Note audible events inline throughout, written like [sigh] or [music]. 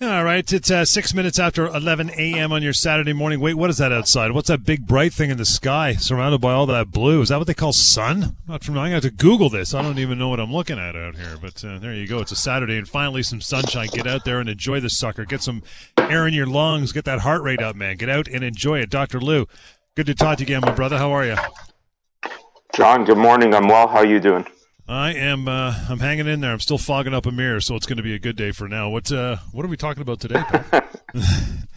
All right, it's uh, six minutes after 11 a.m. on your Saturday morning. Wait, what is that outside? What's that big bright thing in the sky surrounded by all that blue? Is that what they call sun? Not from. I'm to have to Google this. I don't even know what I'm looking at out here. But uh, there you go. It's a Saturday and finally some sunshine. Get out there and enjoy the sucker. Get some air in your lungs. Get that heart rate up, man. Get out and enjoy it. Dr. Lou, good to talk to you again, my brother. How are you? John, good morning. I'm well. How are you doing? I am. Uh, I'm hanging in there. I'm still fogging up a mirror, so it's going to be a good day for now. What uh, What are we talking about today? [laughs]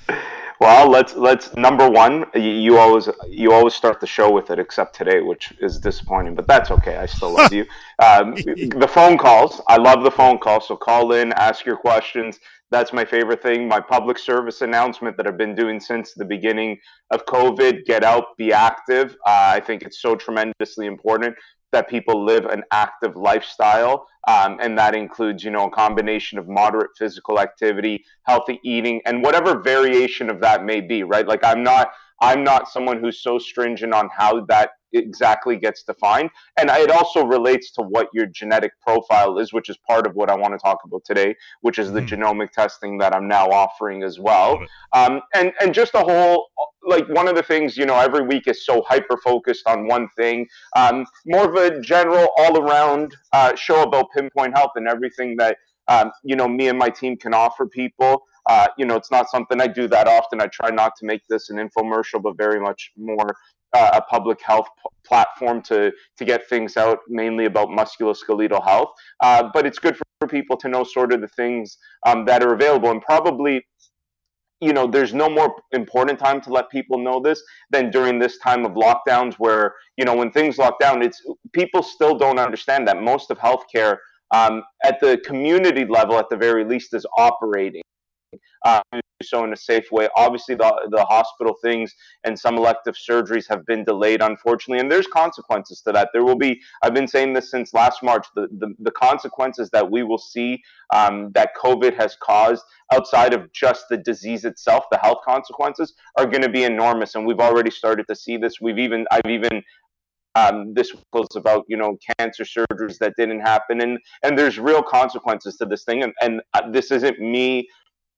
[laughs] well, let's let's number one. You, you, always you always start the show with it, except today, which is disappointing. But that's okay. I still love you. [laughs] Um, the phone calls. I love the phone calls. So call in, ask your questions. That's my favorite thing. My public service announcement that I've been doing since the beginning of COVID. Get out, be active. Uh, I think it's so tremendously important that people live an active lifestyle. Um, and that includes, you know, a combination of moderate physical activity, healthy eating, and whatever variation of that may be, right? Like I'm not, I'm not someone who's so stringent on how that exactly gets defined. And it also relates to what your genetic profile is, which is part of what I want to talk about today, which is the mm-hmm. genomic testing that I'm now offering as well. Um, and, and just a whole, like one of the things, you know, every week is so hyper focused on one thing. Um, more of a general all around uh, show about pinpoint health and everything that, um, you know, me and my team can offer people. Uh, you know, it's not something I do that often. I try not to make this an infomercial, but very much more uh, a public health p- platform to to get things out, mainly about musculoskeletal health. Uh, but it's good for, people to know sort of the things um, that are available, and probably. You know, there's no more important time to let people know this than during this time of lockdowns, where you know when things lock down, it's people still don't understand that most of healthcare um, at the community level, at the very least, is operating uh, so in a safe way. Obviously, the, the hospital things and some elective surgeries have been delayed, unfortunately, and there's consequences to that. There will be, I've been saying this since last March, the, the, the consequences that we will see um, that COVID has caused outside of just the disease itself, the health consequences are going to be enormous. And we've already started to see this. We've even, I've even um, this was about you know cancer surgeries that didn't happen and and there's real consequences to this thing and, and uh, this isn't me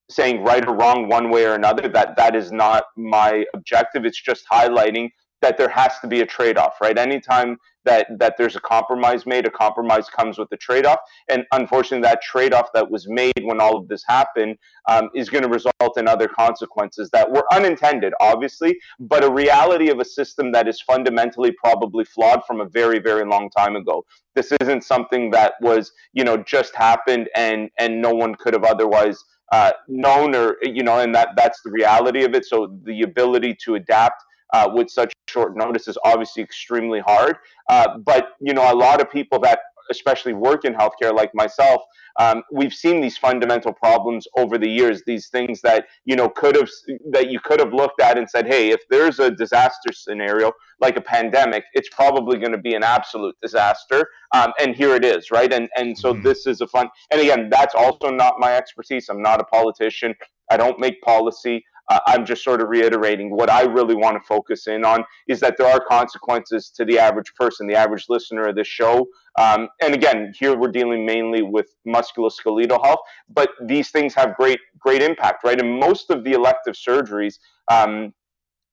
saying right or wrong one way or another. That that is not my objective. It's just highlighting that there has to be a trade-off, right? Anytime that that there's a compromise made, a compromise comes with a trade-off, and unfortunately, that trade-off that was made when all of this happened um, is going to result in other consequences that were unintended, obviously, but a reality of a system that is fundamentally probably flawed from a very, very long time ago. This isn't something that was, you know, just happened and and no one could have otherwise uh, known or you know and that that's the reality of it. So the ability to adapt uh, with such short notice is obviously extremely hard. Uh, but you know a lot of people that especially work in healthcare like myself um, we've seen these fundamental problems over the years these things that you know could have that you could have looked at and said hey if there's a disaster scenario like a pandemic it's probably going to be an absolute disaster um, and here it is right? And and so mm-hmm. this is a fun and again that's also not my expertise. I'm not a politician. I don't make policy uh, I'm just sort of reiterating what I really want to focus in on is that there are consequences to the average person, the average listener of this show. Um, and again, here we're dealing mainly with musculoskeletal health, but these things have great, great impact, right? And most of the elective surgeries um,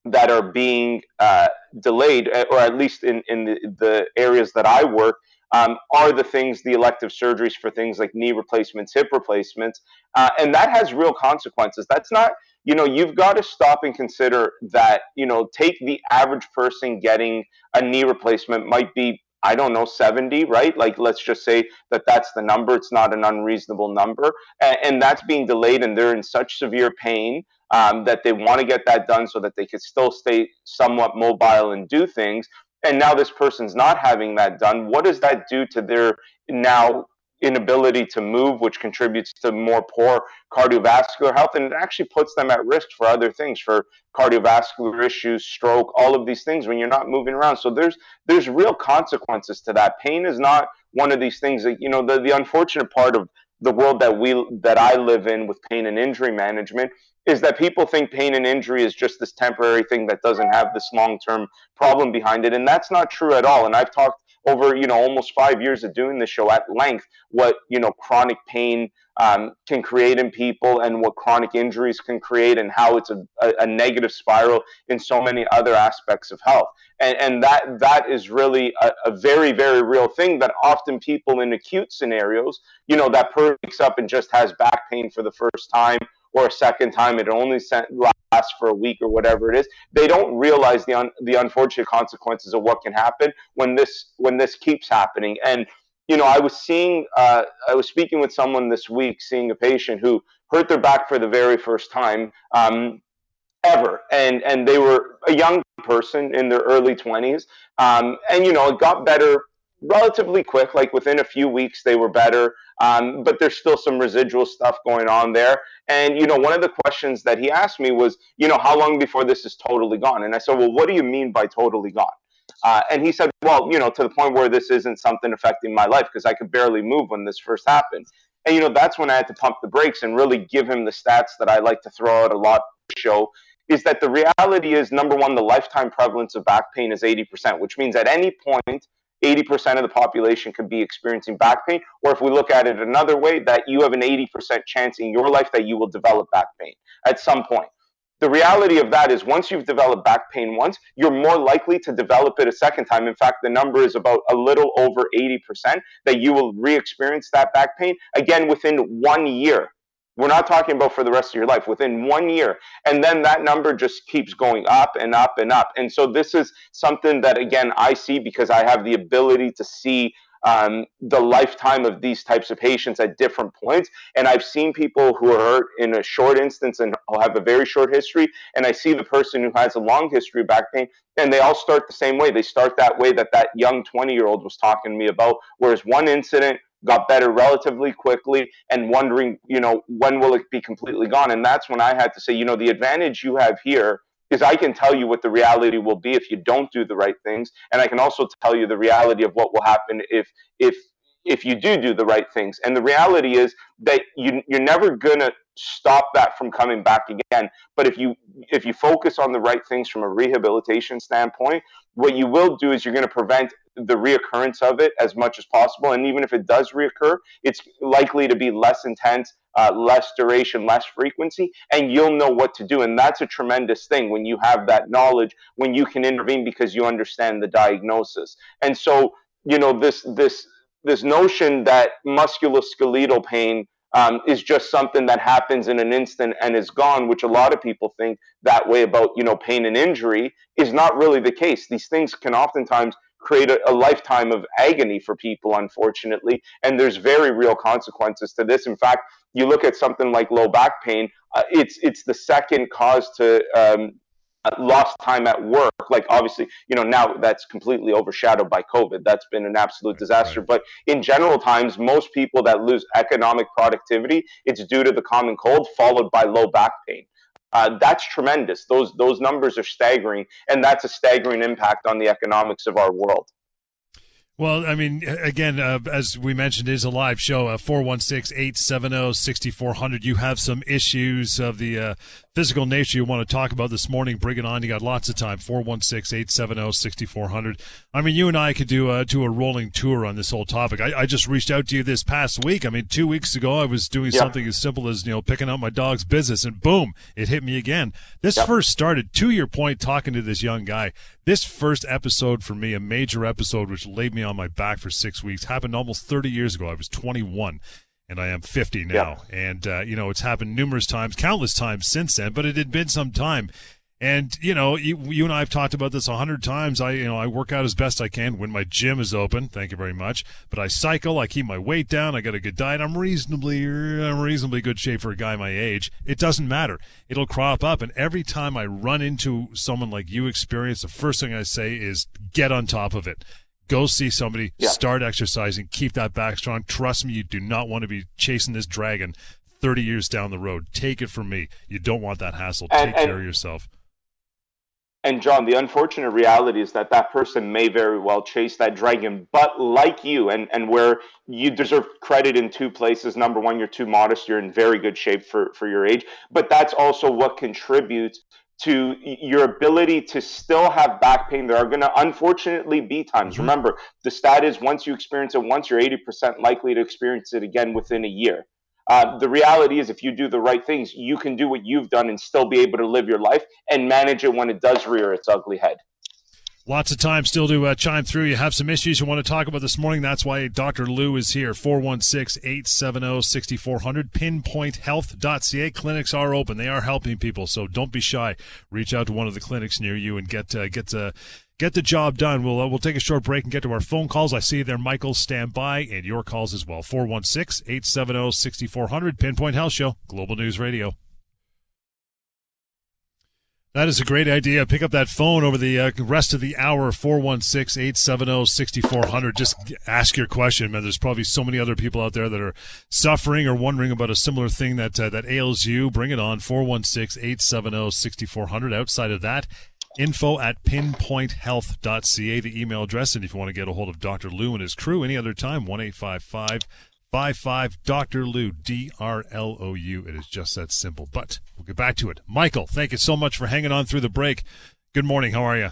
that are being uh, delayed, uh, or at least in, in the, the areas that I work, um, are the things, the elective surgeries for things like knee replacements, hip replacements. Uh, and that has real consequences. That's not, you know, you've got to stop and consider that, you know, take the average person getting a knee replacement might be, I don't know, 70, right? Like, let's just say that that's the number. It's not an unreasonable number. And, and that's being delayed, and they're in such severe pain um, that they want to get that done so that they can still stay somewhat mobile and do things. And now this person's not having that done. What does that do to their now inability to move, which contributes to more poor cardiovascular health, and it actually puts them at risk for other things, for cardiovascular issues, stroke, all of these things when you're not moving around. So there's there's real consequences to that. Pain is not one of these things that you know. The the unfortunate part of the world that we that I live in with pain and injury management is that people think pain and injury is just this temporary thing that doesn't have this long-term problem behind it and that's not true at all and I've talked over you know almost 5 years of doing the show at length what you know chronic pain um, can create in people and what chronic injuries can create and how it's a, a, a, negative spiral in so many other aspects of health. And, and that that is really a, a, very very real thing that often people in acute scenarios you know that person wakes up and just has back pain for the first time or a second time it only lasts for a week or whatever it is they don't realize the un, the unfortunate consequences of what can happen when this when this keeps happening. And you know, I was seeing, uh, I was speaking with someone this week, seeing a patient who hurt their back for the very first time um, ever, and and they were a young person in their early twenties, um, and you know, it got better relatively quick, like within a few weeks they were better, um, but there's still some residual stuff going on there. And you know, one of the questions that he asked me was, you know, how long before this is totally gone? And I said, well, what do you mean by totally gone? Uh, and he said, well, you know, to the point where this isn't something affecting my life because I could barely move when this first happened. And, you know, that's when I had to pump the brakes and really give him the stats that I like to throw out a lot show is that the reality is number one, the lifetime prevalence of back pain is 80%, which means at any point, 80% of the population could be experiencing back pain. Or if we look at it another way, that you have an 80% chance in your life that you will develop back pain at some point the reality of that is once you've developed back pain once, you're more likely to develop it a second time. In fact, the number is about a little over 80% that you will re experience that back pain again within one year. We're not talking about for the rest of your life, within one year. And then that number just keeps going up and up and up. And so this is something that, again, I see because I have the ability to see um, the lifetime of these types of patients at different points. And I've seen people who are hurt in a short instance and have a very short history. And I see the person who has a long history of back pain, and they all start the same way. They start that way that that young 20 year old was talking to me about. Whereas one incident got better relatively quickly and wondering, you know, when will it be completely gone? And that's when I had to say, you know, the advantage you have here is I can tell you what the reality will be if you don't do the right things, and I can also tell you the reality of what will happen if if if you do do the right things. And the reality is that you you're never gonna stop that from coming back again. But if you if you focus on the right things from a rehabilitation standpoint, what you will do is you're going to prevent the reoccurrence of it as much as possible. And even if it does reoccur, it's likely to be less intense uh, less duration, less frequency, and you'll know what to do. And that's a tremendous thing when you have that knowledge, when you can intervene because you understand the diagnosis. And so, you know, this this this notion that musculoskeletal pain um, is just something that happens in an instant and is gone, which a lot of people think that way about, you know, pain and injury, is not really the case. These things can oftentimes create a, a, lifetime of agony for people, unfortunately. And there's very real consequences to this. In fact, you look at something like low back pain, uh, it's it's the second cause to um, lost time at work. Like obviously, you know, now that's completely overshadowed by COVID. That's been an absolute disaster. Right. But in general times, most people that lose economic productivity, it's due to the common cold followed by low back pain. Uh, that's tremendous. Those those numbers are staggering, and that's a staggering impact on the economics of our world. Well, I mean, again, uh, as we mentioned, it is a live show. Uh, 416 870 6400. You have some issues of the uh, physical nature you want to talk about this morning, bring it on. You got lots of time. 416 870 6400. I mean, you and I could do a, do a rolling tour on this whole topic. I, I just reached out to you this past week. I mean, two weeks ago, I was doing yep. something as simple as, you know, picking up my dog's business, and boom, it hit me again. This yep. first started, to your point, talking to this young guy. This first episode for me, a major episode, which laid me on my back for six weeks, happened almost 30 years ago. I was 21 and I am 50 now. Yeah. And, uh, you know, it's happened numerous times, countless times since then, but it had been some time. And, you know, you, you and I have talked about this a hundred times. I, you know, I work out as best I can when my gym is open. Thank you very much. But I cycle. I keep my weight down. I got a good diet. I'm reasonably, I'm reasonably good shape for a guy my age. It doesn't matter. It'll crop up. And every time I run into someone like you experience, the first thing I say is get on top of it Go see somebody, yeah. start exercising, keep that back strong. Trust me, you do not want to be chasing this dragon 30 years down the road. Take it from me. You don't want that hassle. And, Take and, care of yourself. and John, the unfortunate reality is that that person may very well chase that dragon, but like you, and and where you deserve credit in two places. Number one, you're too modest. You're in very good shape for for your age, but that's also what contributes to your ability to still have back pain. There are going to unfortunately be times. Mm-hmm. Remember, the stat is once you experience it once, you're 80% likely to experience it again within a year. Uh, the reality is, if you do the right things, you can do what you've done and still be able to live your life and manage it when it does rear its ugly head. Lots of time still to uh, chime through. You have some issues you want to talk about this morning. That's why Dr. Lou is here. 416 870 6400. Pinpointhealth.ca. Clinics are open. They are helping people, so don't be shy. Reach out to one of the clinics near you and get uh, get uh, get the job done. We'll uh, we'll take a short break and get to our phone calls. I see there, Michael, stand by, and your calls as well. 416-870-6400, Pinpoint Health Show, Global News Radio. That is a great idea. Pick up that phone over the uh, rest of the hour, 416-870-6400. Just ask your question, man. There's probably so many other people out there that are suffering or wondering about a similar thing that uh, that ails you. Bring it on, 416-870-6400. Outside of that, info at pinpointhealth.ca, the email address. And if you want to get a hold of Dr. Lou and his crew any other time, 1 55 Dr. Lou, D R L O U. It is just that simple. But we'll get back to it. Michael, thank you so much for hanging on through the break. Good morning. How are you?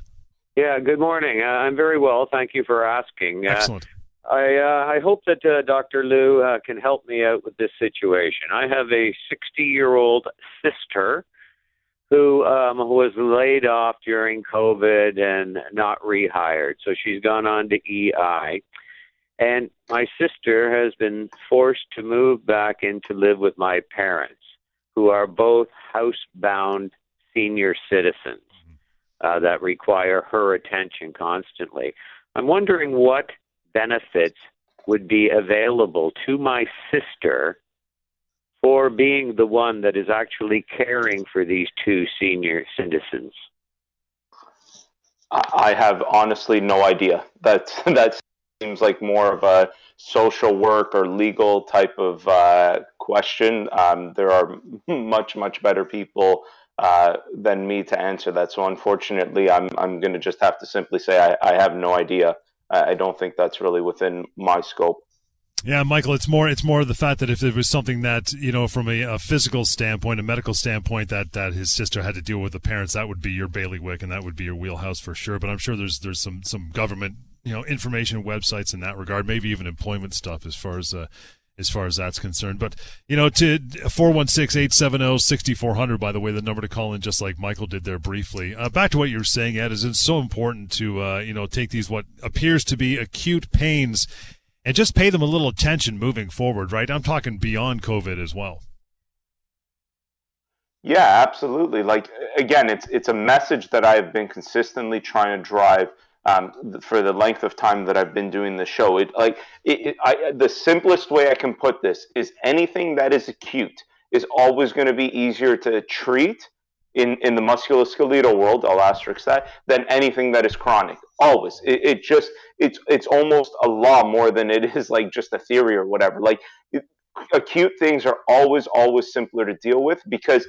Yeah, good morning. Uh, I'm very well. Thank you for asking. Uh, Excellent. Uh, I uh, I hope that uh, Dr. Lou uh, can help me out with this situation. I have a 60 year old sister who um, was laid off during COVID and not rehired. So she's gone on to EI. And my sister has been forced to move back in to live with my parents, who are both housebound senior citizens uh, that require her attention constantly. I'm wondering what benefits would be available to my sister for being the one that is actually caring for these two senior citizens? I have honestly no idea. That's [laughs] that seems like more of a social work or legal type of uh, question. Um, there are [laughs] much much better people uh, than me to answer that. So unfortunately, I'm I'm going to just have to simply say I, I have no idea. I don't think that's really within my scope. Yeah, Michael, it's more it's more the fact that if it was something that you know from a, a, physical standpoint, a medical standpoint, that that his sister had to deal with the parents, that would be your bailiwick and that would be your wheelhouse for sure. But I'm sure there's there's some some government you know information websites in that regard, maybe even employment stuff as far as. Uh, as far as that's concerned. But, you know, to 416-870-6400, by the way, the number to call in, just like Michael did there briefly. Uh, back to what you were saying, Ed, is it's so important to, uh, you know, take these what appears to be acute pains and just pay them a little attention moving forward, right? I'm talking beyond COVID as well. Yeah, absolutely. Like again, it's it's a message that I've been consistently trying to drive um, for the length of time that I've been doing the show. It like it, it, I, the simplest way I can put this is anything that is acute is always going to be easier to treat in, in the musculoskeletal world, I'll asterisk that, than anything that is chronic. Always. It, it just, it's, it's almost a law more than it is like just a theory or whatever. Like it, acute things are always, always simpler to deal with because,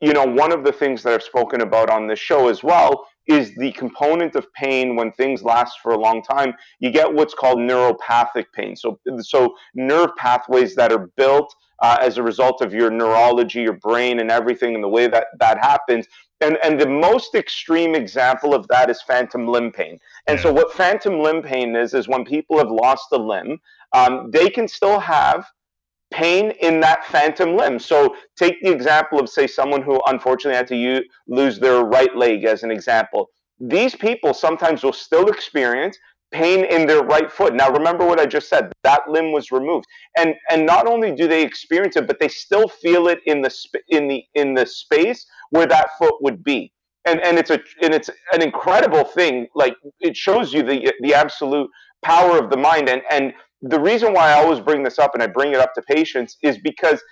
you know, one of the things that I've spoken about on this show as well is the component of pain when things last for a long time. You get what's called neuropathic pain. So, so nerve pathways that are built uh, as a result of your neurology, your brain, and everything, and the way that that happens. And and the most extreme example of that is phantom limb pain. And yeah. so, what phantom limb pain is is when people have lost a limb, um, they can still have pain in that phantom limb. So, take the example of say someone who unfortunately had to use, lose their right leg as an example. These people sometimes will still experience pain in their right foot. Now remember what I just said, that limb was removed. And and not only do they experience it, but they still feel it in the in the in the space where that foot would be. And and it's a and it's an incredible thing. Like it shows you the the absolute power of the mind and and the reason why I always bring this up and I bring it up to patients is because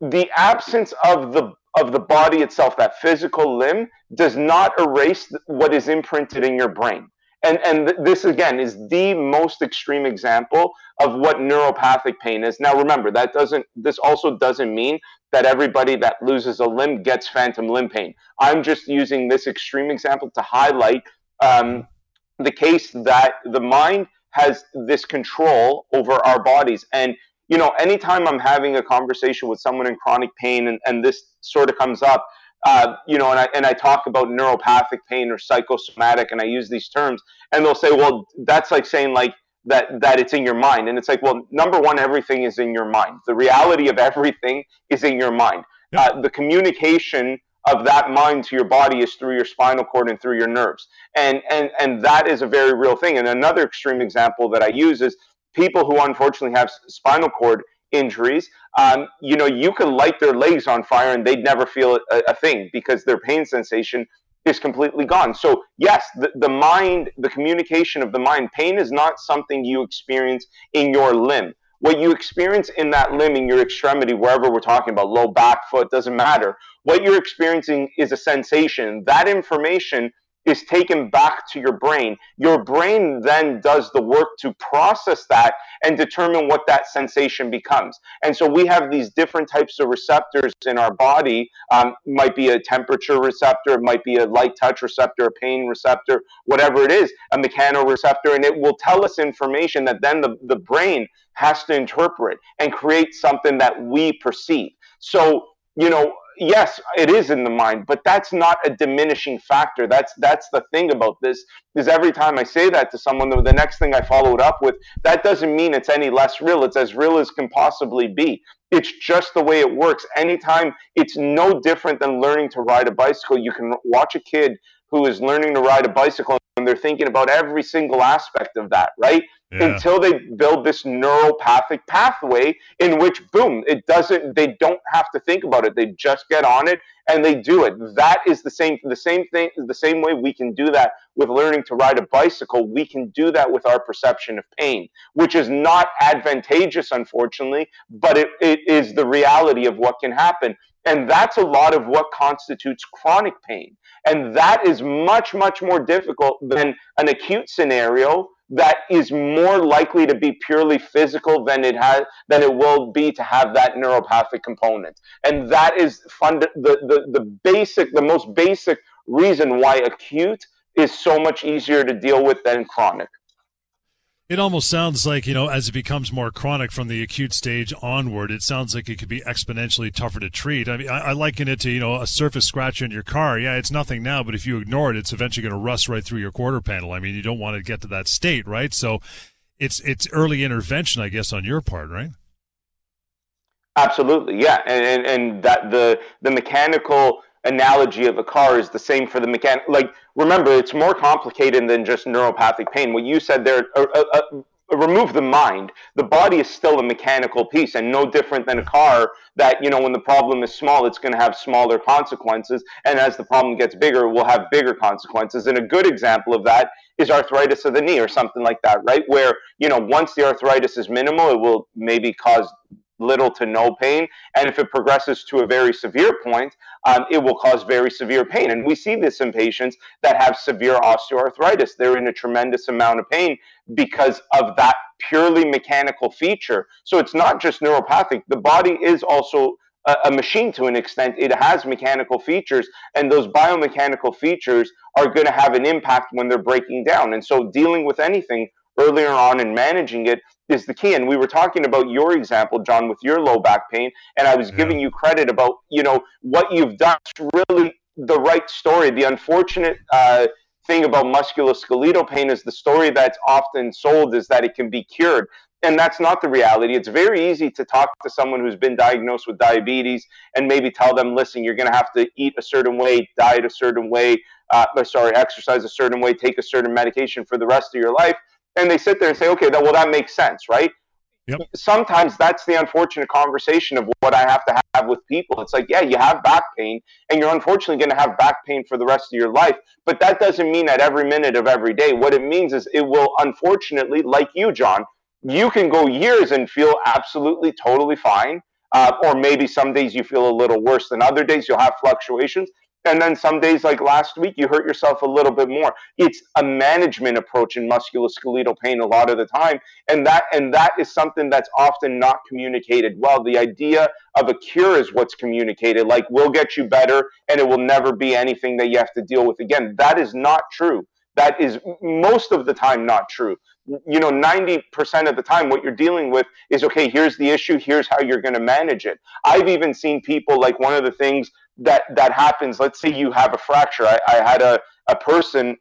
the absence of the of the body itself, that physical limb, does not erase what is imprinted in your brain. And, and this again is the most extreme example of what neuropathic pain is. Now, remember that doesn't. This also doesn't mean that everybody that loses a limb gets phantom limb pain. I'm just using this extreme example to highlight um, the case that the mind has this control over our bodies. And, you know, anytime I'm having a conversation with someone in chronic pain and, and this sort of comes up, uh, you know, and I, and I talk about neuropathic pain or psychosomatic, and I use these terms, and they'll say, well, that's like saying like that that it's in your mind, and it's like, well, number one, everything is in your mind. The reality of everything is in your mind. Uh, the communication of that mind to your body is through your spinal cord and through your nerves. And, and, and that is a very real thing. And another extreme example that I use is people who unfortunately have spinal cord injuries. Um, you know, you can light their legs on fire and they'd never feel a, a thing because their pain sensation is completely gone. So, yes, the, the mind, the communication of the mind, pain is not something you experience in your limb what you experience in that limb, in your extremity, wherever we're talking about, low back, foot, doesn't matter. What you're experiencing is a sensation. That information is taken back to your brain. Your brain then does the work to process that and determine what that sensation becomes. And so we have these different types of receptors in our body. Um, might be a temperature receptor, it might be a light touch receptor, a pain receptor, whatever it is, a mechanoreceptor, and it will tell us information that then the, the brain has to interpret and create something that we perceive. So, you know, yes, it is in the mind, but that's not a diminishing factor. That's that's the thing about this is every time I say that to someone, the, next thing I follow it up with, that doesn't mean it's any less real. It's as real as can possibly be. It's just the way it works. Anytime it's no different than learning to ride a bicycle. You can watch a kid who is learning to ride a bicycle and they're thinking about every single aspect of that, right? Yeah. Until they build this neuropathic pathway in which, boom, it doesn't. They don't have to think about it. They just get on it and they do it. That is the same. The same thing. The same way we can do that with learning to ride a bicycle. We can do that with our perception of pain, which is not advantageous, unfortunately, but it, it is the reality of what can happen. And that's a lot of what constitutes chronic pain. And that is much, much more difficult than an acute scenario that is more likely to be purely physical than it has than it will be to have that neuropathic component. And that is fund the, the, the basic, the most basic reason why acute is so much easier to deal with than chronic. It almost sounds like, you know, as it becomes more chronic from the acute stage onward, it sounds like it could be exponentially tougher to treat. I mean, I, I liken it to, you know, a surface scratch in your car. Yeah, it's nothing now, but if you ignore it, it's eventually going to rust right through your quarter panel. I mean, you don't want to get to that state, right? So it's, it's early intervention, I guess, on your part, right? Absolutely. Yeah. And, and, and that the, the mechanical, analogy of a car is the same for the mechanic. Like, remember, it's more complicated than just neuropathic pain. What you said there, uh, uh, uh, remove the mind. The body is still a mechanical piece, and no different than a car. That you know, when the problem is small, it's going to have smaller consequences, and as the problem gets bigger, it will have bigger consequences. And a good example of that is arthritis of the knee or something like that, right? Where you know, once the arthritis is minimal, it will maybe cause little to no pain. And if it progresses to a very severe point, um, it will cause very severe pain. And we see this in patients that have severe osteoarthritis. They're in a tremendous amount of pain because of that purely mechanical feature. So it's not just neuropathic, the body is also a, a machine to an extent. It has mechanical features, and those biomechanical features are going to have an impact when they're breaking down. And so dealing with anything earlier on and managing it is the key. And we were talking about your example, John, with your low back pain, and I was yeah. giving you credit about you know what you've done. It's really the right story. The unfortunate uh, thing about musculoskeletal pain is the story that's often sold is that it can be cured. And that's not the reality. It's very easy to talk to someone who's been diagnosed with diabetes and maybe tell them, listen, you're going to have to eat a certain way, diet a certain way, uh, sorry, exercise a certain way, take a certain medication for the rest of your life and they sit there and say, okay, that, well, that makes sense, right? Yep. Sometimes that's the unfortunate conversation of what I have to have with people. It's like, yeah, you have back pain, and you're unfortunately going to have back pain for the rest of your life. But that doesn't mean at every minute of every day. What it means is it will, unfortunately, like you, John, you can go years and feel absolutely totally fine. Uh, or maybe some days you feel a little worse than other days. You'll have fluctuations. And then some days like last week you hurt yourself a little bit more. It's a management approach in musculoskeletal pain a lot of the time. And that and that is something that's often not communicated well. The idea of a cure is what's communicated. Like we'll get you better and it will never be anything that you have to deal with again. That is not true. That is most of the time not true. You know 90% of the time what you're dealing with is okay here's the issue. Here's how you're going to manage it. I've even seen people like one of the things that that happens let's say you have a fracture i, I had a, a person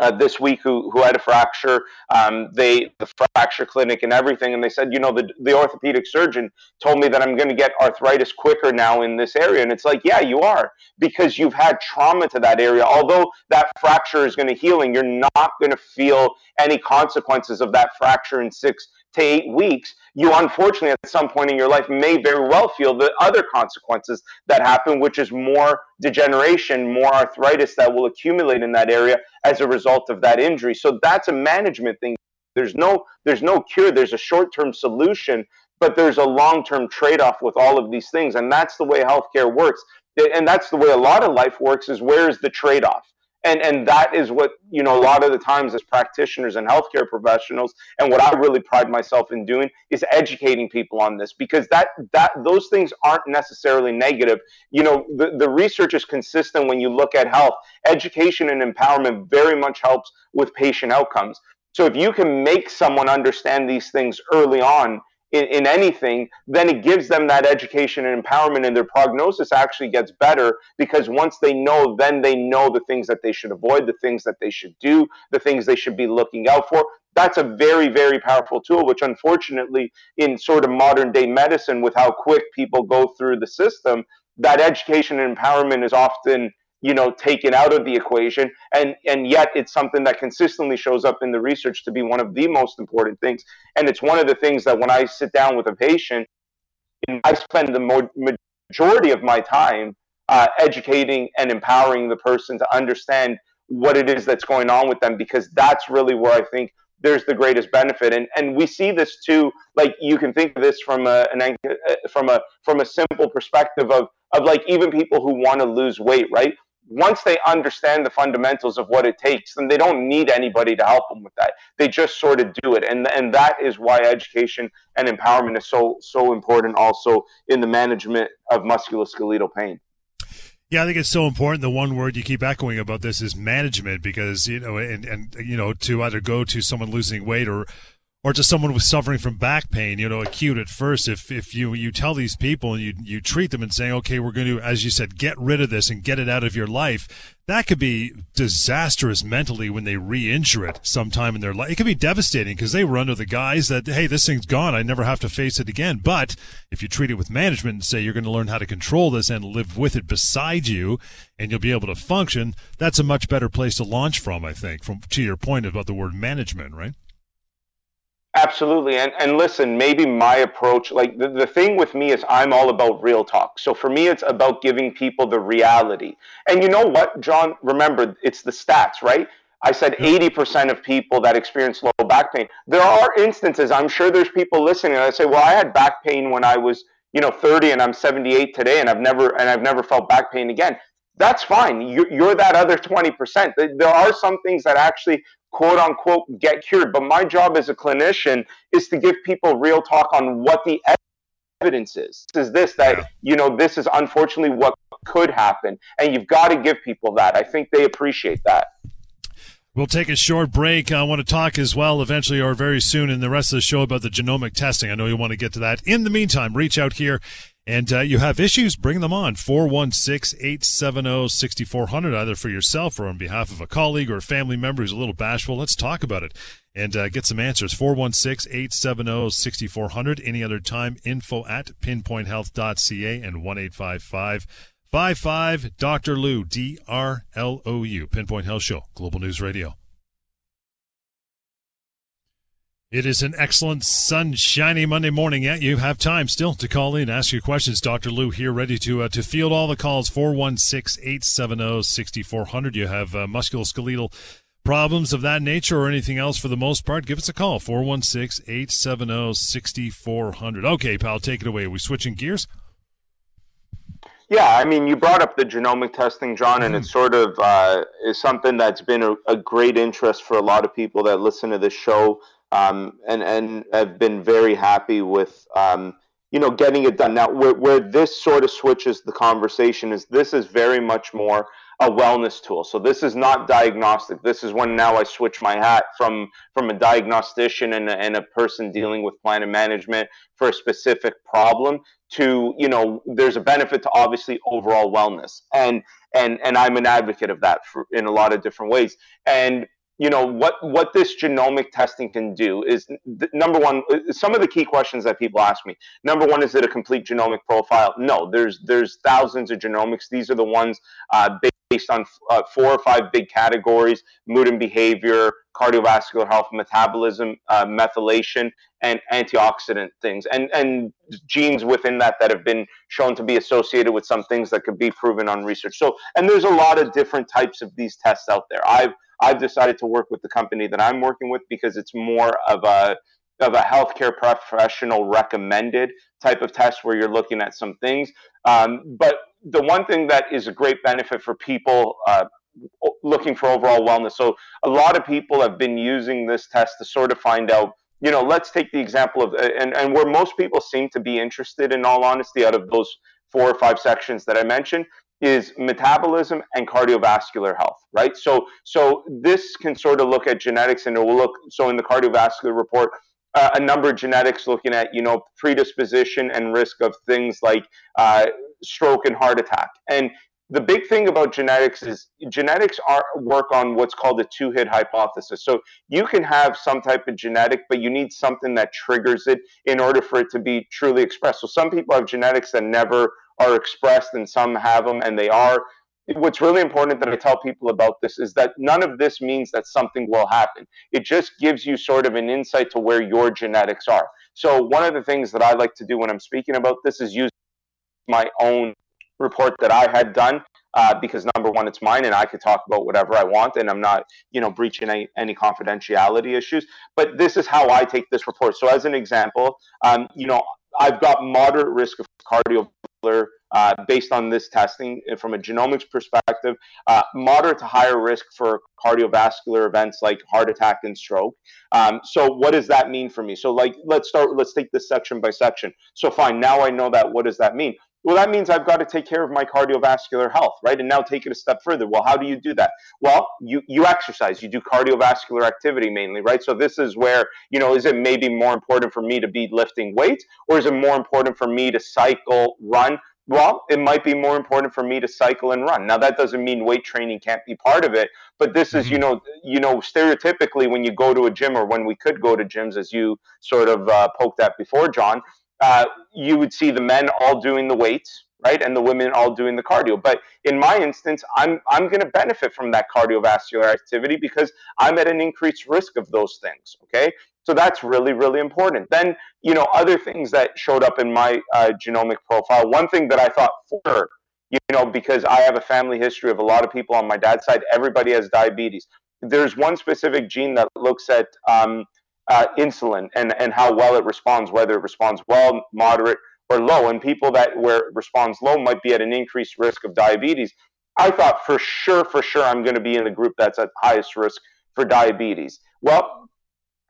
uh, this week who, who had a fracture. Um, they the fracture clinic and everything, and they said, you know, the the orthopedic surgeon told me that I'm going to get arthritis quicker now in this area, and it's like, yeah, you are because you've had trauma to that area. Although that fracture is going to heal, and you're not going to feel any consequences of that fracture in six to eight weeks, you unfortunately at some point in your life may very well feel the other consequences that happen, which is more degeneration, more arthritis that will accumulate in that area as a result of that injury. So that's a management thing. There's no there's no cure. There's a short-term solution, but there's a long-term trade-off with all of these things, and that's the way healthcare works. And that's the way a lot of life works. Is where is the trade-off? And and that is what you know a lot of the times as practitioners and healthcare professionals and what i really pride myself in doing is educating people on this because that that those things aren't necessarily negative. You know the, the research is consistent when you look at health. Education and empowerment very much helps with patient outcomes. So if you can make someone understand these things early on in, in anything, then it gives them that education and empowerment, and their prognosis actually gets better because once they know, then they know the things that they should avoid, the things that they should do, the things they should be looking out for. That's a very, very powerful tool, which unfortunately, in sort of modern day medicine, with how quick people go through the system, that education and empowerment is often you know taken out of the equation. And and yet it's something that consistently shows up in the research to be one of the most important things. And it's one of the things that when i sit down with a patient i spend the majority of my time uh, educating and empowering the person to understand what it is that's going on with them because that's really where i think there's the greatest benefit. And and we see this too like you can think of this from a an, uh, from a from a simple perspective of of like even people who want to lose weight right once they understand the fundamentals of what it takes, then they don't need anybody to help them with that. They just sort of do it, and and that is why education and empowerment is so so important. Also in the management of musculoskeletal pain. Yeah, I think it's so important. The one word you keep echoing about this is management, because you know, and and you know, to either go to someone losing weight or or to someone who's suffering from back pain, you know, acute at first, if, if you, you tell these people and you, you treat them and saying, okay, we're going to, as you said, get rid of this and get it out of your life, that could be disastrous mentally when they re-injure it sometime in their life. It could be devastating because they were under the guise that, hey, this thing's gone. I never have to face it again. But if you treat it with management and say you're going to learn how to control this and live with it beside you and you'll be able to function, that's a much better place to launch from, I think, from to your point about the word management, right? Absolutely. And, and listen, maybe my approach, like the, the thing with me is I'm all about real talk. So for me, it's about giving people the reality. And you know what, John? Remember, it's the stats, right? I said 80% of people that experience low back pain. There are instances, I'm sure there's people listening that say, well, I had back pain when I was, you know, 30 and I'm 78 today and I've never, and I've never felt back pain again that's fine. You're, you're, that other 20%. There are some things that actually quote unquote get cured. But my job as a clinician is to give people real talk on what the evidence is. Is this that, you know, this is unfortunately what could happen. And you've got to give people that. I think they appreciate that. We'll take a short break. I want to talk as well eventually or very soon in the rest of the show about the genomic testing. I know you want to get to that. In the meantime, reach out here and uh, you have issues, bring them on. 416 870 6400, either for yourself or on behalf of a colleague or a family member who's a little bashful. Let's talk about it and uh, get some answers. 416 870 6400. Any other time, info at pinpointhealth.ca and 1 855 55 Dr. Lou, D R L O U. Pinpoint Health Show, Global News Radio. It is an excellent sunshiny Monday morning. Yet you have time still to call in, and ask your questions. Dr. Lou here, ready to uh, to field all the calls. 416-870-6400. You have uh, musculoskeletal problems of that nature or anything else for the most part, give us a call. 416-870-6400. Okay, pal, take it away. Are we switching gears? Yeah, I mean, you brought up the genomic testing, John, and mm. it sort of uh, is something that's been a, a, great interest for a lot of people that listen to this show, um, and and have been very happy with um, you know getting it done. Now, where, where this sort of switches the conversation is this is very much more a wellness tool. So this is not diagnostic. This is when now I switch my hat from from a diagnostician and a, and a person dealing with plan and management for a specific problem to you know there's a benefit to obviously overall wellness and and and I'm an advocate of that for, in a lot of different ways and you know what what this genomic testing can do is number one uh, some of the key questions that people ask me number one is it a complete genomic profile? No there's there's thousands of genomics. These are the ones uh, based on uh, four or five big categories mood and behavior cardiovascular health metabolism uh, methylation and antioxidant things. And and genes within that that have been shown to be associated with some things that could be proven on research. So and there's a lot of different types of these tests out there. I've I've decided to work with the company that I'm working with because it's more of a of a healthcare professional recommended type of test where you're looking at some things. Um, but the one thing that is a great benefit for people uh, looking for overall wellness. So a lot of people have been using this test to sort of find out. You know, let's take the example of and, and where most people seem to be interested in all honesty out of those four or five sections that I mentioned is metabolism and cardiovascular health, right? So, so this can sort of look at genetics, and it will look. So, in the cardiovascular report, uh, a number of genetics looking at you know predisposition and risk of things like uh, stroke and heart attack. And the big thing about genetics is genetics are work on what's called a two-hit hypothesis. So you can have some type of genetic, but you need something that triggers it in order for it to be truly expressed. So some people have genetics that never are expressed and some have them and they are. What's really important that I tell people about this is that none of this means that something will happen. It just gives you sort of an insight to where your genetics are. So, one of the things that I like to do when I'm speaking about this is use my own report that I had done uh, because number one, it's mine and I could talk about whatever I want and I'm not, you know, breaching any, any confidentiality issues. But this is how I take this report. So, as an example, um, you know, I've got moderate risk of cardiovascular uh, based on this testing from a genomics perspective, uh, moderate to higher risk for cardiovascular events like heart attack and stroke. Um, so what does that mean for me? So like, let's start, let's take this section by section. So fine, now I know that, what does that mean? Well, that means I've got to take care of my cardiovascular health, right? And now take it a step further. Well, how do you do that? Well, you, you exercise, you do cardiovascular activity mainly, right? So this is where, you know, is it maybe more important for me to be lifting weights or is it more important for me to cycle, run? Well, it might be more important for me to cycle and run. Now that doesn't mean weight training can't be part of it, but this is, you mm-hmm. know, you know, stereotypically when you go to a gym or when we could go to gyms, as you sort of uh, poked at before, John, uh, you would see the men all doing the weights, right, and the women all doing the cardio. But in my instance, I'm I'm going to benefit from that cardiovascular activity because I'm at an increased risk of those things. Okay, so that's really really important. Then you know other things that showed up in my uh, genomic profile. One thing that I thought for you know because I have a family history of a lot of people on my dad's side. Everybody has diabetes. There's one specific gene that looks at um, uh, insulin and, and how well it responds, whether it responds well, moderate, or low. And people that where it responds low might be at an increased risk of diabetes. I thought for sure, for sure, I'm going to be in the group that's at highest risk for diabetes. Well,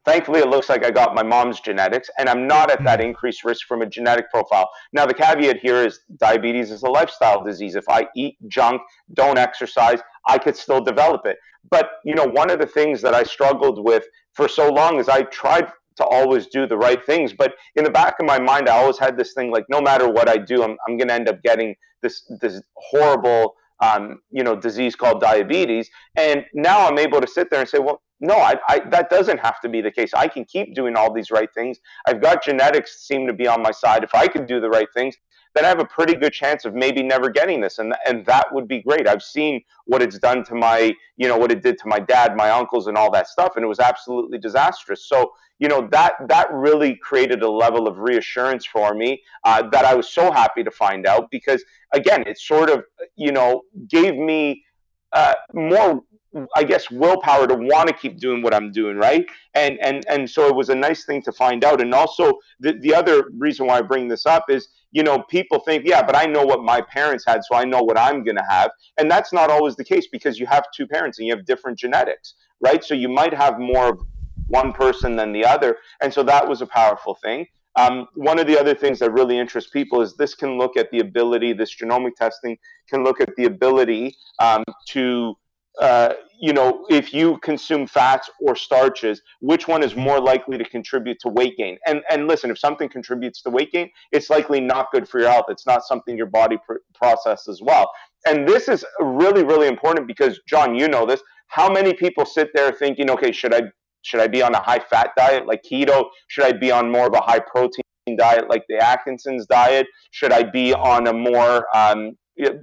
thankfully, it looks like I got my mom's genetics, and I'm not at that hmm. increased risk from a genetic profile. Now, the caveat here is diabetes is a lifestyle disease. If I eat junk, don't exercise, I could still develop it. But you know, one of the things that I struggled with for so long is I tried to always do the right things, but in the back of my mind, I always had this thing like, no matter what I do, I'm I'm going to end up getting this this horrible um, you know disease called diabetes. And now I'm able to sit there and say, well, no, I, I, that doesn't have to be the case. I can keep doing all these right things. I've got genetics seem to be on my side. If I can do the right things, then I have a pretty good chance of maybe never getting this, and and that would be great. I've seen what it's done to my, you know, what it did to my dad, my uncles, and all that stuff, and it was absolutely disastrous. So you know that that really created a level of reassurance for me uh, that I was so happy to find out because again, it sort of you know gave me uh, more I guess willpower to want to keep doing what I'm doing, right? And and and so it was a nice thing to find out. And also the the other reason why I bring this up is you know people think yeah, but I know what my parents had, so I know what I'm going to have, and that's not always the case because you have two parents and you have different genetics, right? So you might have more of one person than the other, and so that was a powerful thing. Um, one of the other things that really interests people is this can look at the ability, this genomic testing can look at the ability um, to uh, you know, if you consume fats or starches, which one is more likely to contribute to weight gain? And and listen, if something contributes to weight gain, it's likely not good for your health. It's not something your body pr- processes well. And this is really really important because John, you know this. How many people sit there thinking, okay, should I should I be on a high fat diet like keto? Should I be on more of a high protein diet like the Atkinson's diet? Should I be on a more um,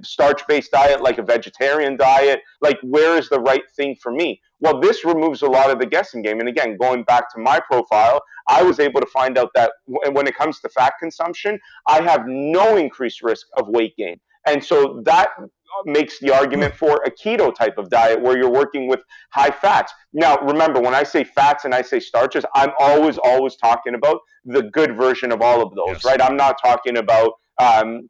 starch based diet like a vegetarian diet like where is the right thing for me well this removes a lot of the guessing game and again going back to my profile i was able to find out that when it comes to fat consumption i have no increased risk of weight gain and so that makes the argument for a keto type of diet where you're working with high fats. Now, remember, when I say fats and I say starches, I'm always, always talking about the good version of all of those, yes. right? I'm not talking about um,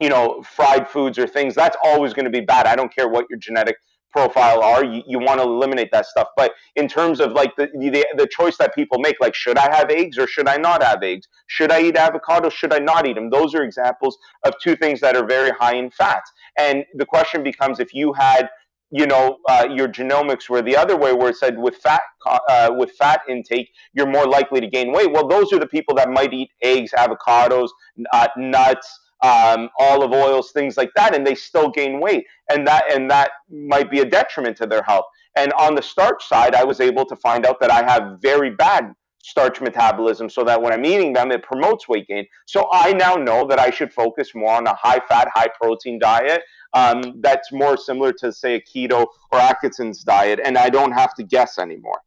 you know, fried foods or things, that's always going to be bad. I don't care what your genetic profile are. You, you want to eliminate that stuff. But in terms of like the, the the choice that people make, like should I have eggs or should I not have eggs? Should I eat avocado? Should I not eat them? Those are examples of two things that are very high in fats. And the question becomes if you had you know uh, your genomics were the other way where it said with fat uh, with fat intake you're more likely to gain weight well those are the people that might eat eggs avocados uh, nuts um, olive oils, things like that, and they still gain weight, and that and that might be a detriment to their health. And on the starch side, I was able to find out that I have very bad starch metabolism, so that when I'm eating them, it promotes weight gain. So I now know that I should focus more on a high fat, high protein diet um, that's more similar to say a keto or Atkinson's diet, and I don't have to guess anymore.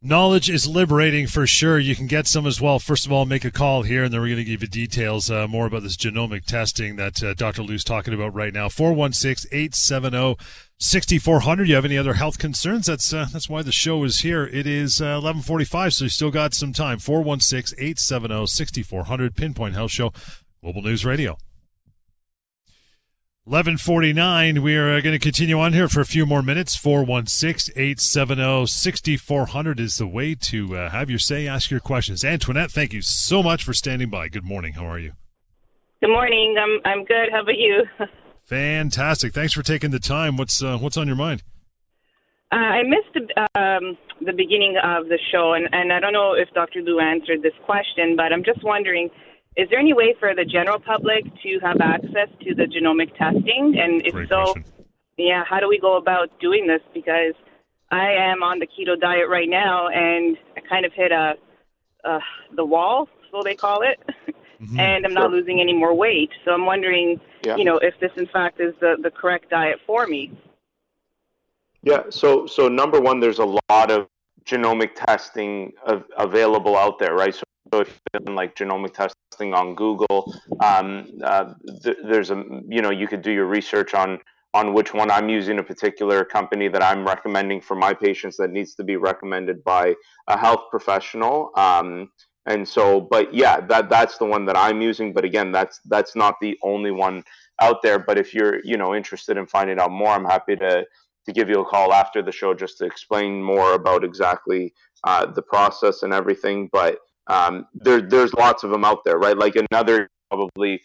Knowledge is liberating for sure. You can get some as well. First of all, make a call here, and then we're going to give you details uh, more about this genomic testing that uh, Dr. Lou's talking about right now. 416 870 6400. You have any other health concerns? That's uh, that's why the show is here. It is 1145, uh, so you still got some time. 416 870 6400. Pinpoint Health Show, Global News Radio. 1149. We are going to continue on here for a few more minutes. 416 870 6400 is the way to uh, have your say, ask your questions. Antoinette, thank you so much for standing by. Good morning. How are you? Good morning. I'm, I'm good. How about you? [laughs] Fantastic. Thanks for taking the time. What's, uh, what's on your mind? Uh, I missed the, um, the beginning of the show, and, and I don't know if Dr. Lou answered this question, but I'm just wondering is there any way for the general public to have access to the genomic testing? And if Great so, question. yeah, how do we go about doing this? Because I am on the keto diet right now, and I kind of hit a uh, the wall, so they call it, mm-hmm. [laughs] and I'm not losing any more weight. So I'm wondering, yeah. you know, if this in fact is the the correct diet for me. Yeah. So so number one, there's a lot of genomic testing av- available out there, right? So so if you like genomic testing on Google, um, uh, th- there's a you know you could do your research on on which one I'm using a particular company that I'm recommending for my patients that needs to be recommended by a health professional. Um, and so, but yeah, that that's the one that I'm using. But again, that's that's not the only one out there. But if you're you know interested in finding out more, I'm happy to to give you a call after the show just to explain more about exactly uh, the process and everything. But um, there, there's lots of them out there, right? Like another probably,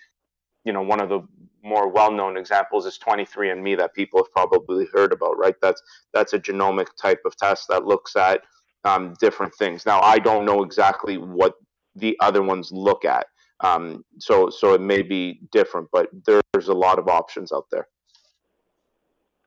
you know, one of the more well-known examples is 23andMe that people have probably heard about, right? That's that's a genomic type of test that looks at um, different things. Now, I don't know exactly what the other ones look at, um, so so it may be different, but there's a lot of options out there.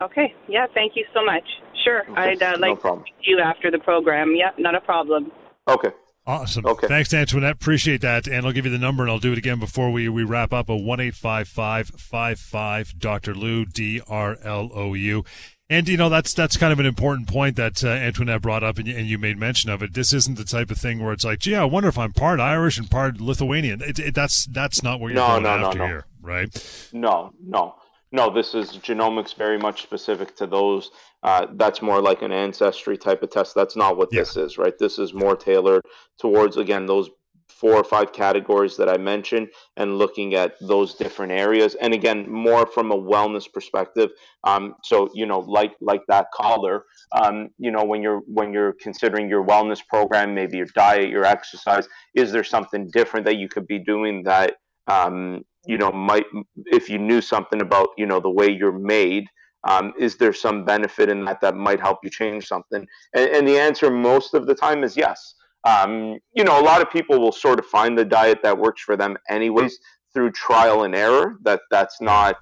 Okay. Yeah. Thank you so much. Sure. Okay. I'd uh, like no to you after the program. Yeah. Not a problem. Okay. Awesome. Okay. Thanks, Antoinette. Appreciate that. And I'll give you the number and I'll do it again before we, we wrap up. A 1 855 Dr. Lou, D R L O U. And, you know, that's that's kind of an important point that uh, Antoinette brought up and you, and you made mention of it. This isn't the type of thing where it's like, gee, I wonder if I'm part Irish and part Lithuanian. It, it, that's that's not what you're no, going no, after no, no. here, right? No, no. No, this is genomics very much specific to those. Uh, that's more like an ancestry type of test. That's not what yeah. this is, right? This is more tailored towards again those four or five categories that I mentioned and looking at those different areas. And again, more from a wellness perspective. Um, so you know, like like that caller, um, you know, when you're when you're considering your wellness program, maybe your diet, your exercise, is there something different that you could be doing that um, you know might if you knew something about you know the way you're made. Um, is there some benefit in that that might help you change something? And, and the answer most of the time is yes um, you know, a lot of people will sort of find the diet that works for them anyways through trial and error. That that's not,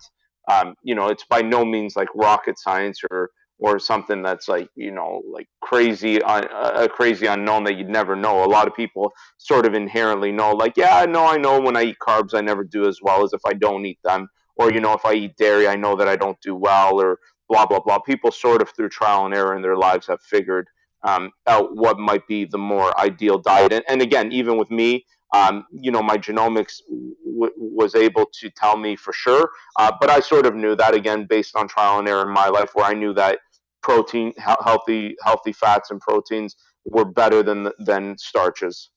um, you know, it's by no means like rocket science or or something that's like you know like crazy a crazy unknown that you'd never know. A lot of people sort of inherently know, like, yeah, I know, I know when I eat carbs, I never do as well as if I don't eat them, or you know, if I eat dairy, I know that I don't do well, or blah blah blah. People sort of through trial and error in their lives have figured um, out what might be the more ideal diet. And, and again, even with me, um, you know, my genomics w- was able to tell me for sure. Uh, but I sort of knew that again based on trial and error in my life, where I knew that protein, healthy, healthy fats and proteins were better than than starches.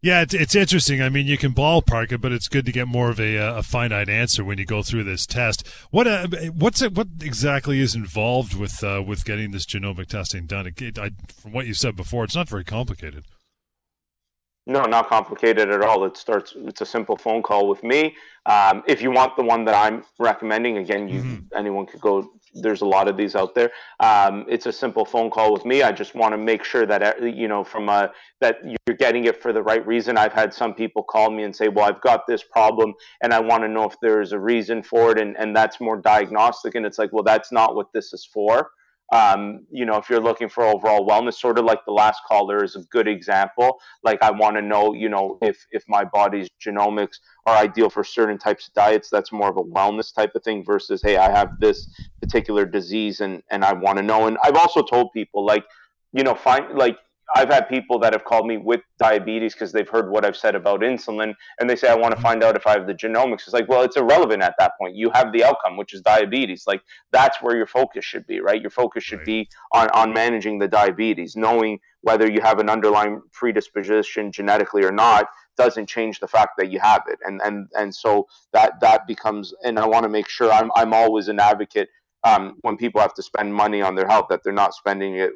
Yeah, it's, it's interesting. I mean, you can ballpark it, but it's good to get more of a, a finite answer when you go through this test. What uh, what's it, what exactly is involved with uh, with getting this genomic testing done? It, I, from what you said before, it's not very complicated. No, not complicated at all. It starts. It's a simple phone call with me. Um, if you want the one that I'm recommending, again, you mm-hmm. anyone could go there's a lot of these out there. Um, it's a simple phone call with me. I just want to make sure that you know from a that you're getting it for the right reason. I've had some people call me and say, "Well, I've got this problem, and I want to know if there's a reason for it," and and that's more diagnostic. And it's like, well, that's not what this is for. Um, you know, if you're looking for overall wellness, sort of like the last caller is a good example. Like I want to know, you know, if if my body's genomics are ideal for certain types of diets. That's more of a wellness type of thing versus, hey, I have this particular disease and and I want to know. And I've also told people like, you know, find like I've had people that have called me with diabetes because they've heard what I've said about insulin and they say, I want to find out if I have the genomics. It's like, well, it's irrelevant at that point. You have the outcome, which is diabetes. Like, that's where your focus should be, right? Your focus should right. be on, on managing the diabetes. Knowing whether you have an underlying predisposition genetically or not doesn't change the fact that you have it. And, and, and so that, that becomes, and I want to make sure I'm, I'm always an advocate um, when people have to spend money on their health that they're not spending it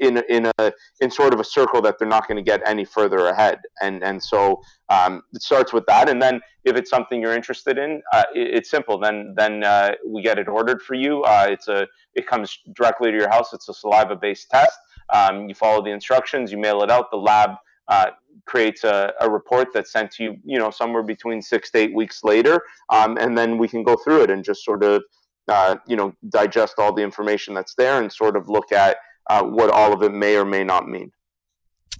in in a in sort of a circle that they're not going to get any further ahead. And and so um, it starts with that. And then if it's something you're interested in uh, it, it's simple. Then then uh, we get it ordered for you. Uh, it's a it comes directly to your house. It's a saliva based test. Um, you follow the instructions. You mail it out. The lab uh, creates a, a, report that's sent to you, you know, somewhere between six to eight weeks later, um, and then we can go through it and just sort of uh, you know, digest all the information that's there and sort of look at uh, what all of it may or may not mean.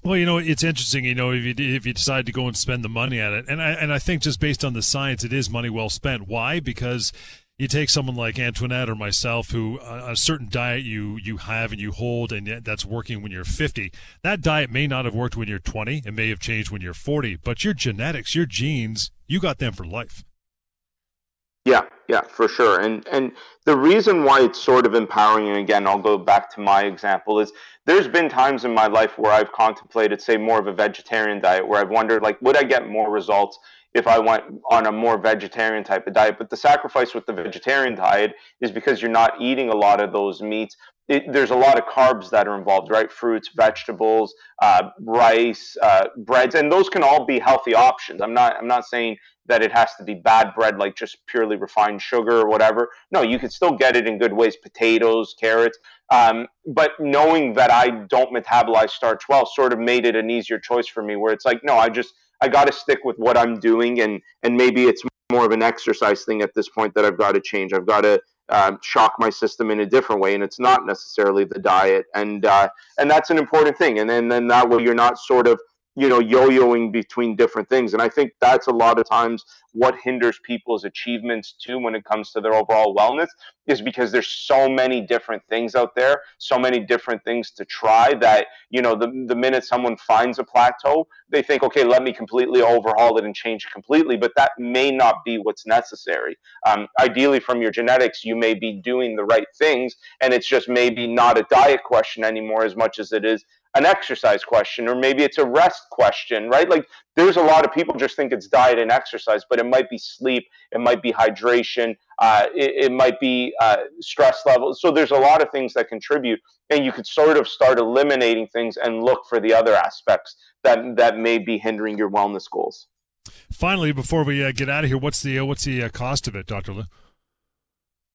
Well, you know, it's interesting. You know, if you if you decide to go and spend the money at it, and I and I think just based on the science, it is money well spent. Why? Because you take someone like Antoinette or myself, who uh, a certain diet you you have and you hold, and that's working when you're 50. That diet may not have worked when you're 20. It may have changed when you're 40. But your genetics, your genes, you got them for life. Yeah, yeah, for sure. And and the reason why it's sort of empowering, and again, I'll go back to my example, is there's been times in my life where I've contemplated, say, more of a vegetarian diet, where I've wondered, like, would I get more results if I went on a more vegetarian type of diet? But the sacrifice with the vegetarian diet is because you're not eating a lot of those meats. It, there's a lot of carbs that are involved, right? Fruits, vegetables, uh, rice, uh, breads, and those can all be healthy options. I'm not. I'm not saying that it has to be bad bread, like just purely refined sugar or whatever. No, you can still get it in good ways potatoes, carrots. Um, but knowing that I don't metabolize starch well sort of made it an easier choice for me where it's like, no, I just, I got to stick with what I'm doing. And, and maybe it's more of an exercise thing at this point that I've got to change. I've got to um, shock my system in a different way, and it's not necessarily the diet, and uh, and that's an important thing. And then then that way you're not sort of you know, yo-yoing between different things. And I think that's a lot of times what hinders people's achievements too when it comes to their overall wellness is because there's so many different things out there, so many different things to try that, you know, the, the minute someone finds a plateau, they think, okay, let me completely overhaul it and change completely. But that may not be what's necessary. Um, ideally, from your genetics, you may be doing the right things, and it's just maybe not a diet question anymore as much as it is an exercise question or maybe it's a rest question right? Like there's a lot of people just think it's diet and exercise but it might be sleep it might be hydration uh, it, it, might be uh, stress levels. So there's a lot of things that contribute and you could sort of start eliminating things and look for the other aspects that that may be hindering your wellness goals. Finally before we uh, get out of here what's the uh, what's the uh, cost of it dr lou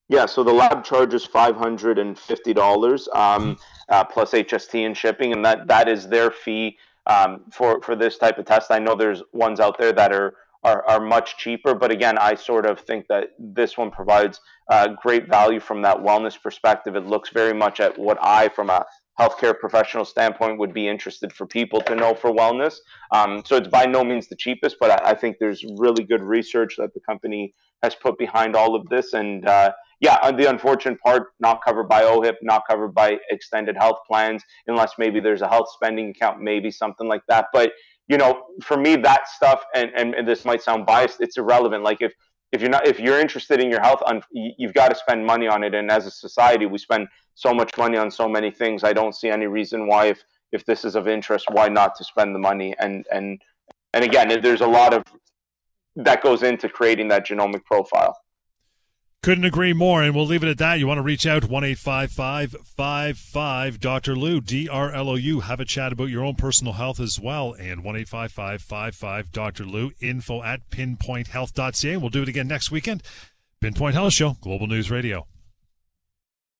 yeah, so the lab charges five hundred and fifty dollars. Um, uh, plus HST and shipping, and that that is their fee um, for for this type of test. I know there's ones out there that are are, are much cheaper, but again, I sort of think that this one provides uh, great value from that wellness perspective. It looks very much at what I, from a healthcare professional standpoint, would be interested for people to know for wellness. Um, so it's by no means the cheapest, but I, I, think there's really good research that the company has put behind all of this, and uh, yeah, uh, the unfortunate part, not covered by OHIP, not covered by extended health plans, unless maybe there's a health spending account, maybe something like that. But you know, for me, that stuff, and, and, and this might sound biased, it's irrelevant. Like if if you're not if you're interested in your health, you've got to spend money on it. And as a society, we spend so much money on so many things. I don't see any reason why, if if this is of interest, why not to spend the money? And and and again, there's a lot of that goes into creating that genomic profile. Couldn't agree more, and we'll leave it at that. You want to reach out, 1 855 Dr. Lou, D R L O U. Have a chat about your own personal health as well. And 1 855 Dr. Lou, info at pinpointhealth.ca. We'll do it again next weekend. Pinpoint Health Show, Global News Radio.